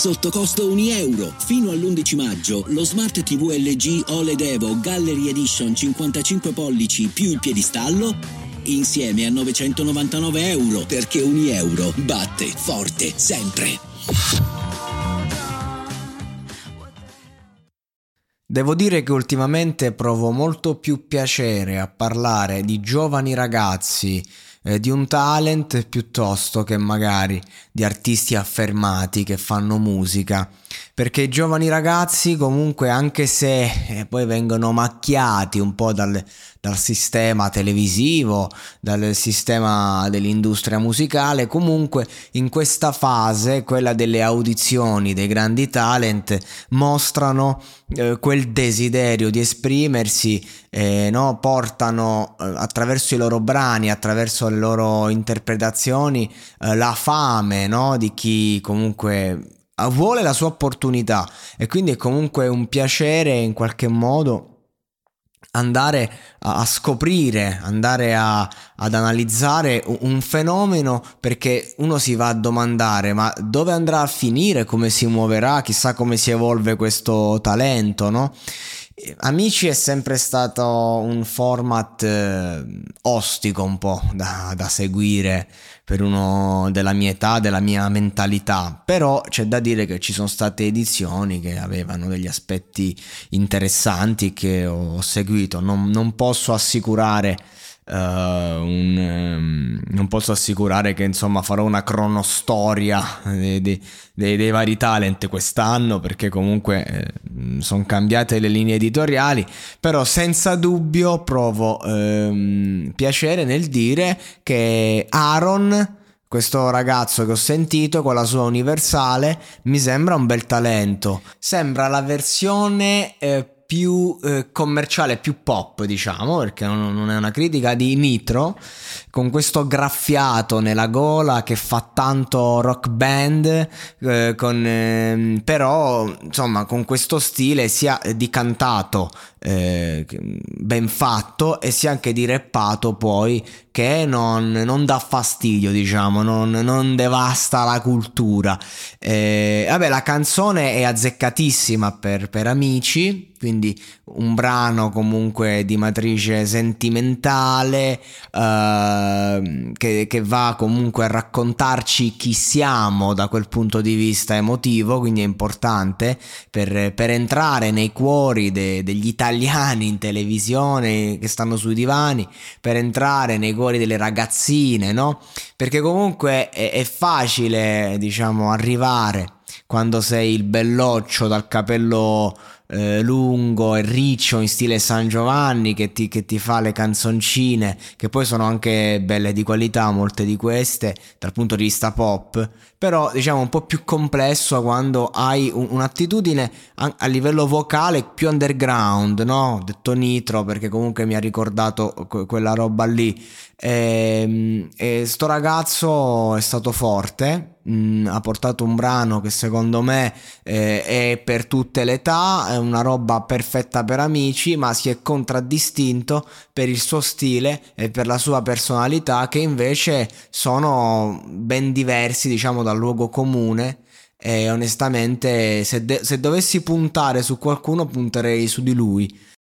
Sotto costo 1 euro. Fino all'11 maggio, lo Smart TV LG OLED Evo Gallery Edition 55 pollici più il piedistallo insieme a 999 euro perché 1 euro batte forte sempre. Devo dire che ultimamente provo molto più piacere a parlare di giovani ragazzi eh, di un talent piuttosto che magari di artisti affermati che fanno musica. Perché i giovani ragazzi comunque anche se eh, poi vengono macchiati un po' dal, dal sistema televisivo, dal sistema dell'industria musicale, comunque in questa fase, quella delle audizioni dei grandi talent, mostrano eh, quel desiderio di esprimersi, eh, no? portano eh, attraverso i loro brani, attraverso le loro interpretazioni, eh, la fame no? di chi comunque vuole la sua opportunità e quindi è comunque un piacere in qualche modo andare a, a scoprire, andare a, ad analizzare un fenomeno perché uno si va a domandare ma dove andrà a finire, come si muoverà, chissà come si evolve questo talento, no? Amici è sempre stato un format eh, ostico un po' da, da, seguire per uno della mia età, della mia mentalità, però c'è da dire che ci sono state edizioni che avevano degli aspetti interessanti che ho seguito, non, non posso assicurare Uh, un, um, non posso assicurare che insomma farò una cronostoria dei, dei, dei, dei vari talent quest'anno perché comunque eh, sono cambiate le linee editoriali però senza dubbio provo ehm, piacere nel dire che Aaron questo ragazzo che ho sentito con la sua universale mi sembra un bel talento. Sembra la versione eh, più eh, commerciale, più pop, diciamo, perché non, non, è una critica di Nitro, con questo graffiato nella gola che fa tanto rock band, eh, con, eh, però insomma con questo stile sia di cantato eh, ben fatto e sia anche di rappato poi che non, non dà fastidio, diciamo, non, non devasta la cultura. Eh, vabbè, la canzone è azzeccatissima per, per amici, quindi un brano comunque di matrice sentimentale eh, che, che, va comunque a raccontarci chi siamo da quel punto di vista emotivo, quindi è importante per, per entrare nei cuori de, degli italiani in televisione che stanno sui divani, per entrare nei cuori delle ragazzine, no? Perché comunque è, è facile, diciamo, arrivare quando sei il belloccio dal capello eh, lungo e riccio in stile San Giovanni che ti, che ti, fa le canzoncine che poi sono anche belle di qualità molte di queste dal punto di vista pop però diciamo un po' più complesso quando hai un, un'attitudine a, a, livello vocale più underground no? detto nitro perché comunque mi ha ricordato que- quella roba lì e, ehm, e sto ragazzo è stato forte mh, mm, ha portato un brano che secondo me eh, è per tutte le età è una roba perfetta per amici, ma si è contraddistinto per il suo stile e per la sua personalità che invece sono ben diversi, diciamo, dal luogo comune e onestamente se, de- se dovessi puntare su qualcuno punterei su di lui.